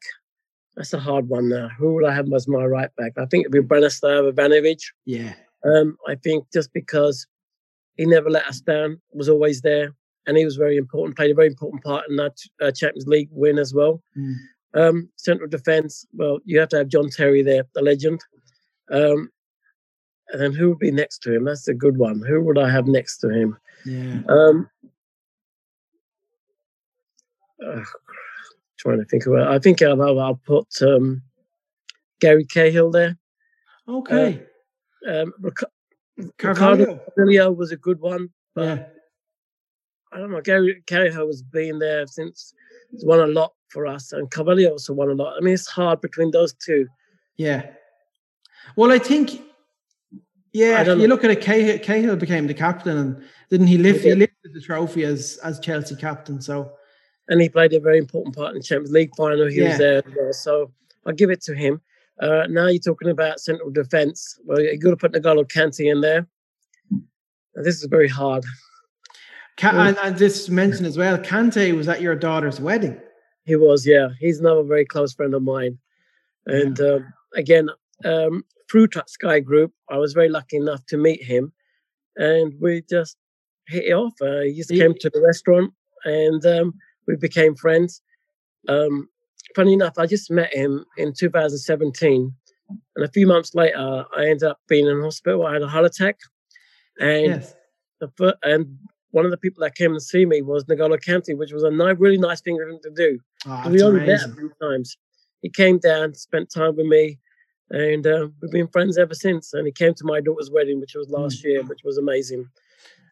that's a hard one now. Who would I have as my right back? I think it'd be Branislav Ivanovic. Yeah. Um, I think just because he never let us down, was always there, and he was very important, played a very important part in that uh, Champions League win as well. Mm. Um, central defence, well, you have to have John Terry there, the legend. Um, and then who would be next to him? That's a good one. Who would I have next to him? Yeah. Um, oh, trying to think of it. I think I'll, I'll put um, Gary Cahill there. Okay. Uh, um, Ricardo Carvalho was a good one, but yeah. I don't know. Gary Cahill has been there since he's won a lot for us, and Carvalho also won a lot. I mean, it's hard between those two. Yeah. Well, I think, yeah, you look at it, Cahill, Cahill became the captain, and didn't he lift? He, he lifted the trophy as as Chelsea captain. So and he played a very important part in the Champions League final. He yeah. was there, well, so I'll give it to him. Uh, now you're talking about central defence. Well, you got to put N'Golo Kante in there. And this is very hard. Can, and, and this mentioned as well, Kante was at your daughter's wedding. He was, yeah. He's another very close friend of mine. And yeah. um, again, um, through Sky Group, I was very lucky enough to meet him, and we just hit it off. Uh, he just he, came to the restaurant, and um, we became friends. Um, funny enough, I just met him in 2017, and a few months later, I ended up being in hospital. I had a heart attack, and yes. the and one of the people that came to see me was N'Golo Kante, which was a nice, really nice thing for him to do. Oh, we only met a few times. He came down, spent time with me, and uh, we've been friends ever since. And he came to my daughter's wedding, which was last mm. year, which was amazing.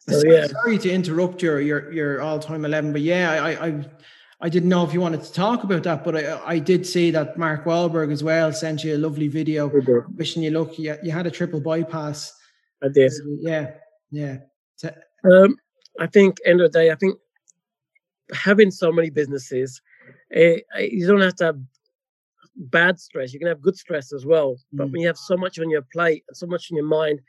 So, yeah. Sorry to interrupt your your your all time eleven, but yeah, I, I I didn't know if you wanted to talk about that, but I I did see that Mark Wahlberg as well sent you a lovely video wishing you luck. You, you had a triple bypass. I did. Yeah, yeah. Um, I think end of the day, I think having so many businesses, eh, eh, you don't have to have bad stress. You can have good stress as well. But mm. when you have so much on your plate, and so much in your mind,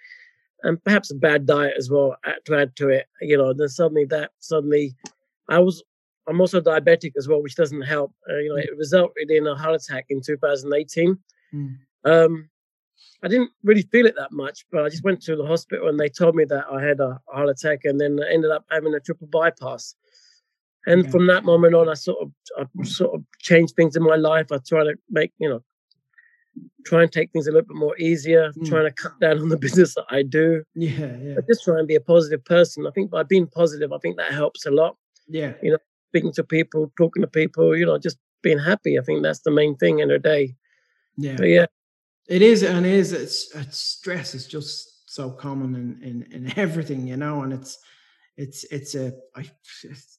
and perhaps a bad diet as well to add to it. You know, then suddenly that suddenly I was I'm also diabetic as well, which doesn't help. Uh, you know, it resulted in a heart attack in 2018. Mm. Um, I didn't really feel it that much, but I just went to the hospital and they told me that I had a heart attack, and then I ended up having a triple bypass. And okay. from that moment on, I sort of I sort of changed things in my life. I try to make you know, try and take things a little bit more easier. Mm. Trying to cut down on the business that I do. Yeah, yeah. But just try and be a positive person. I think by being positive, I think that helps a lot. Yeah. You know, speaking to people, talking to people. You know, just being happy. I think that's the main thing in a day. Yeah. But yeah. It is, and it is. It's, it's stress is just so common in, in in everything, you know, and it's it's it's a I, it's,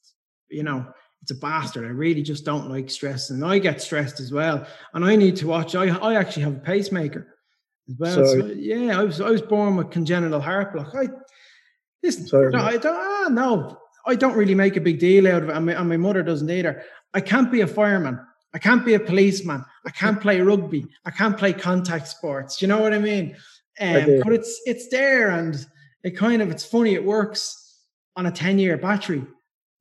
you know it's a bastard. I really just don't like stress, and I get stressed as well. And I need to watch. I I actually have a pacemaker as well. So, yeah, I was I was born with congenital heart block. I. Sorry, no, I don't. Ah, no, I don't really make a big deal out of it, and my, and my mother doesn't either. I can't be a fireman. I can't be a policeman. I can't play rugby. I can't play contact sports. You know what I mean? Um, but it's it's there, and it kind of it's funny. It works on a ten year battery,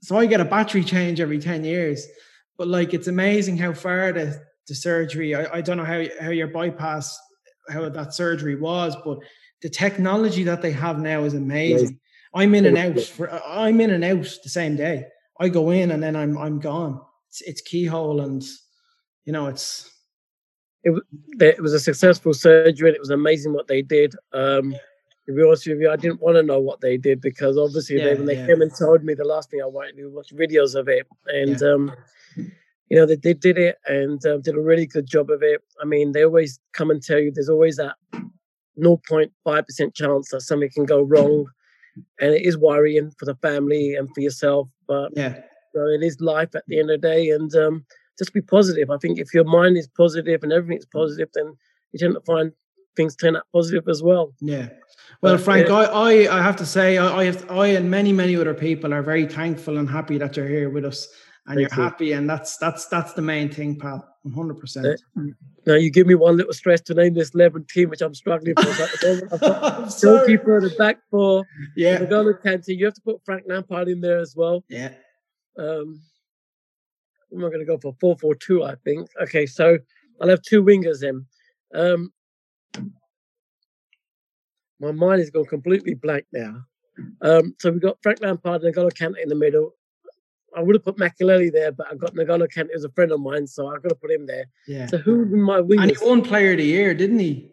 so I get a battery change every ten years. But like, it's amazing how far the the surgery. I, I don't know how how your bypass how that surgery was, but the technology that they have now is amazing. I'm in and out for I'm in and out the same day. I go in and then I'm I'm gone. It's it's keyhole and you know, it's it, it was a successful surgery and it was amazing what they did. Um, to be honest with you, I didn't want to know what they did because obviously yeah, they, when they yeah. came and told me, the last thing I wanted to do was watch videos of it. And, yeah. um, you know, they, they did it and um, did a really good job of it. I mean, they always come and tell you there's always that 0.5% chance that something can go wrong. And it is worrying for the family and for yourself. But yeah, you know, it is life at the end of the day. And, um, just be positive. I think if your mind is positive and everything's positive, then you tend to find things turn out positive as well. Yeah. Well, Frank, I, I, I have to say, I, I, have, I and many, many other people are very thankful and happy that you're here with us, and you're happy, and that's that's that's the main thing, pal. One hundred percent. Now you give me one little stress to name this eleven team, which I'm struggling for. At the moment, I've got goalkeeper the back four. Yeah. The goal You have to put Frank Lampard in there as well. Yeah. Um, I'm not going to go for 4 4 2, I think. Okay, so I'll have two wingers in. Um, my mind is gone completely blank now. Um, so we've got Frank Lampard and N'Golo Kante in the middle. I would have put Makelele there, but I've got N'Golo Kante as a friend of mine, so I've got to put him there. Yeah. So who would be my wingers? And he won Player of the Year, didn't he?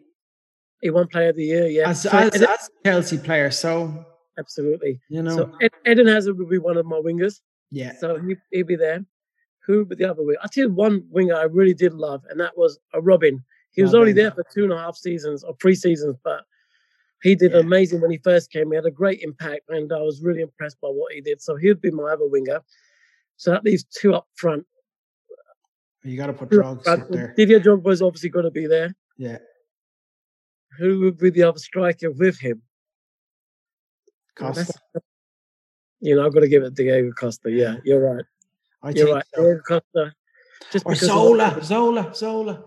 He won Player of the Year, yeah. As, so as, Eden, as Chelsea player, so absolutely. You know, so Ed, Eden Hazard would be one of my wingers. Yeah. So he, he'd be there who but the other wing. I tell you one winger I really did love, and that was a Robben. He was only there for two and a half seasons or three seasons, but he did yeah. amazing when he first came. He had a great impact, and I was really impressed by what he did. So he'd be my other winger. So that leaves two up front. You got to put Drogs up there. Didier Drogba is obviously going to be there. Yeah. Who would be the other striker with him? Costa. You know, I've got to give it to Diego Costa. Yeah, you're right. I You're right. So. Costa. Just or Zola, Zola, Zola.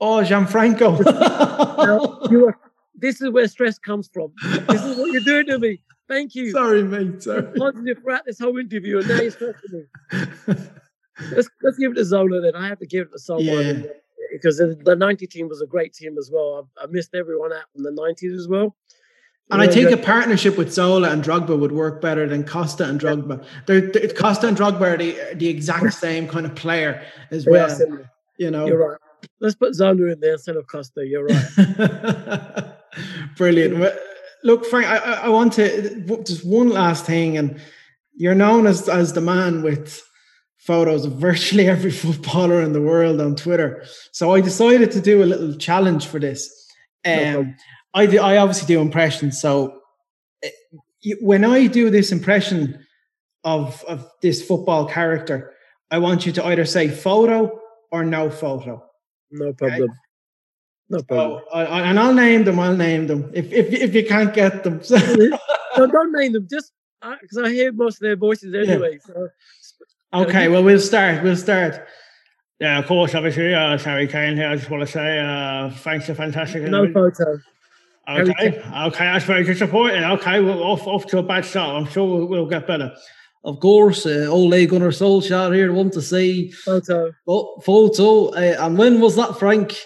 Oh, Gianfranco. now, you are, this is where stress comes from. This is what you're doing to me. Thank you. Sorry, mate. Sorry. Positive throughout this whole interview, and now you're stressing me. let's, let's give it to Zola then. I have to give it to someone. Yeah. Because the, the 90 team was a great team as well. I, I missed everyone out from the 90s as well. And I think a partnership with Zola and Drogba would work better than Costa and Drogba. They're, they're, Costa and Drogba are the, the exact same kind of player as well. Yeah, you know, you're right. Let's put Zola in there instead of Costa. You're right. Brilliant. Look, Frank, I, I want to just one last thing, and you're known as as the man with photos of virtually every footballer in the world on Twitter. So I decided to do a little challenge for this. Um, no I do, I obviously do impressions. So eh, when I do this impression of of this football character, I want you to either say photo or no photo. No problem. Okay? No problem. So, I, and I'll name them. I'll name them if if if you can't get them. no, don't name them. Just because I hear most of their voices anyway. Yeah. So, okay. Well, we'll start. We'll start. Yeah, of course. Obviously, uh, Harry Kane here. I just want to say uh, thanks for fantastic. No photo. Okay, okay, that's very disappointing. Okay, we're off off to a bad start. I'm sure we'll, we'll get better. of course, uh, Ole Gunnar Solskjaer here, want to see photo. Oh, photo. Uh, and when was that, Frank?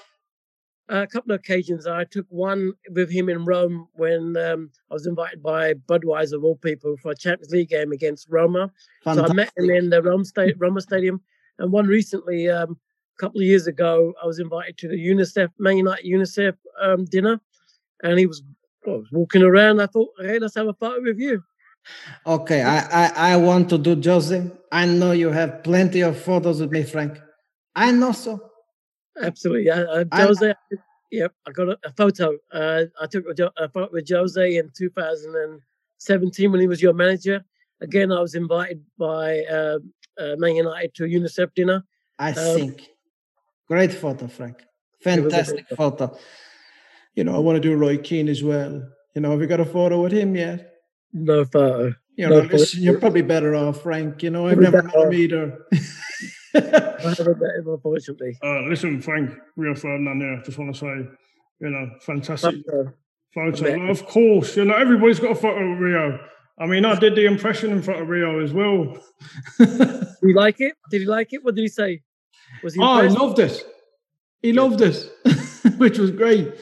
a couple of occasions. I took one with him in Rome when um, I was invited by Budweiser, of all people, for a Champions League game against Roma. Fantastic. So I met him in the Rome sta- Roma Stadium. And one recently, um, a couple of years ago, I was invited to the UNICEF, Man United UNICEF um, dinner. And he was, I was walking around. I thought, hey, let's have a photo with you. Okay, I, I, I want to do Jose. I know you have plenty of photos with me, Frank. I know so. Absolutely. Uh, Jose, I, yep, I got a, a photo. Uh, I took a, a, photo with Jose in 2017 when he was your manager. Again, I was invited by uh, uh, Man United to a UNICEF dinner. I um, think. Great photo, Frank. Fantastic photo. You know, I want to do Roy Keane as well. You know, have you got a photo with him yet? No photo. You know, no listen, you're probably better off, Frank. You know, I've never met him either. I haven't met him, unfortunately. Uh, listen, Frank, Rio Ferdinand here. I just want to say, you know, fantastic photo. photo. Of course, you know, everybody's got a photo of Rio. I mean, I did the impression in front of Rio as well. did you like it? Did he like it? What did he say? Was he? Oh, he loved it. He loved it, which was great.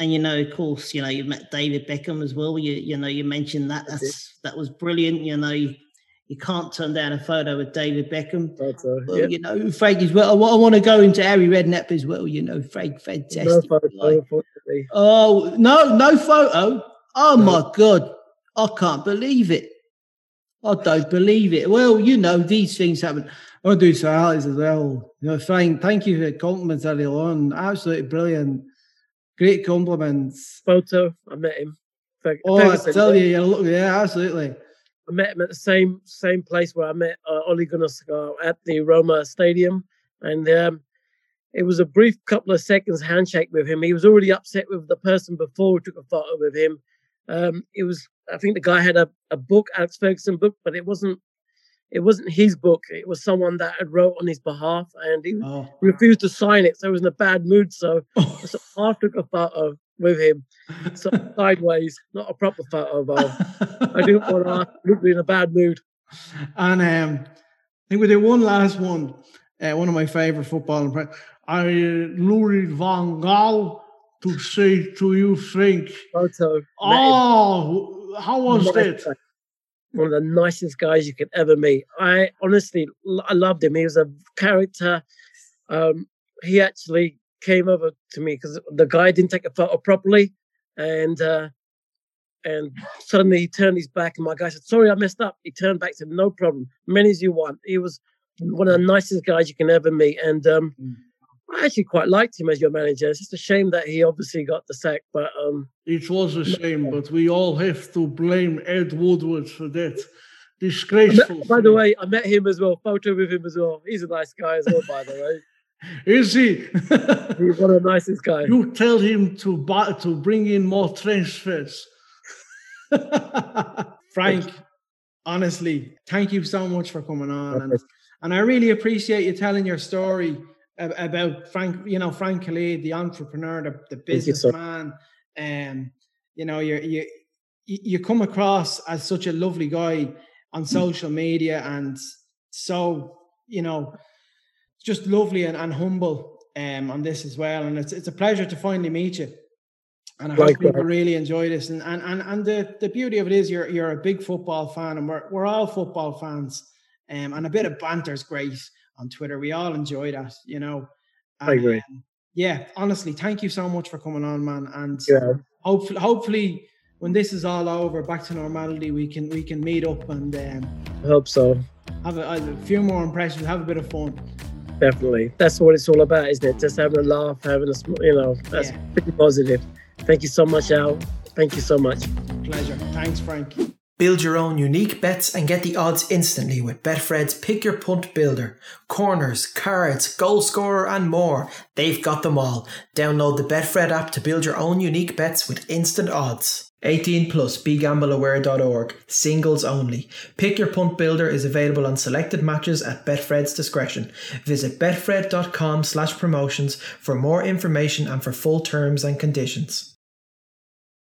And you know, of course, you know, you met David Beckham as well. You you know, you mentioned that. That's that was brilliant. You know, you can't turn down a photo with David Beckham. Photo, well, You know, Frank as well. I want to go into Harry Redknapp as well. You know, Frank, fantastic. No photo, like, oh no, no photo. Oh no. my god, I can't believe it. I don't believe it. Well, you know, these things happen. I do say Alex as well. You know, Frank, thank you for the compliments earlier on. Absolutely brilliant. Great compliments. Photo. I met him. oh, I tell you, yeah, look, yeah, absolutely. I met him at the same same place where I met uh, Ole Gunnar at the Roma Stadium, and um, it was a brief couple of seconds handshake with him. He was already upset with the person before who took a photo with him. Um, it was, I think, the guy had a, a book, Alex Ferguson book, but it wasn't it wasn't his book. It was someone that had wrote on his behalf, and he oh. refused to sign it. So he was in a bad mood. So, oh. I took a photo with him, so sideways, not a proper photo of him. I didn't want to look in a bad mood. And um, I think we did one last one. Uh, one of my favorite football impressions. I Louis van Gaal to say to you, Frank. Photo. Oh, how was nice that? One of the nicest guys you could ever meet. I honestly, I loved him. He was a character. Um, he actually came over to me because the guy didn't take a photo properly, and uh, and suddenly he turned his back, and my guy said, "Sorry, I messed up." He turned back, said, "No problem, many as you want." He was one of the nicest guys you can ever meet, and um, mm. I actually quite liked him as your manager. It's just a shame that he obviously got the sack, but um, it was a shame. But we all have to blame Ed Woodward for that. Disgraceful. Met, by the way, I met him as well. Photo with him as well. He's a nice guy as well, by the way. Is he? He's one of the nicest guys. You tell him to buy, to bring in more transfers. Frank, honestly, thank you so much for coming on, and, and I really appreciate you telling your story about Frank. You know, Frank Khalid, the entrepreneur, the, the businessman. And um, you know, you you you come across as such a lovely guy on mm. social media, and so you know just lovely and, and humble um, on this as well. And it's it's a pleasure to finally meet you. And I hope people really enjoy this. And and and, and the, the beauty of it is you're you're a big football fan, and we're we're all football fans. Um, and a bit of banter is great on Twitter. We all enjoy that, you know. And, I agree. Um, yeah, honestly, thank you so much for coming on, man. And yeah. hopefully, hopefully, when this is all over, back to normality, we can we can meet up and um, I hope so. Have a, a few more impressions, have a bit of fun definitely. That's what it's all about, isn't it? Just having a laugh, having a, you know, that's yeah. pretty positive. Thank you so much, Al. Thank you so much. Pleasure. Thanks, Frank. Build your own unique bets and get the odds instantly with Betfred's Pick Your Punt Builder. Corners, cards, goal scorer, and more. They've got them all. Download the Betfred app to build your own unique bets with instant odds. 18 plus begambleaware.org. Singles only. Pick your punt builder is available on selected matches at Betfred's discretion. Visit betfred.com slash promotions for more information and for full terms and conditions.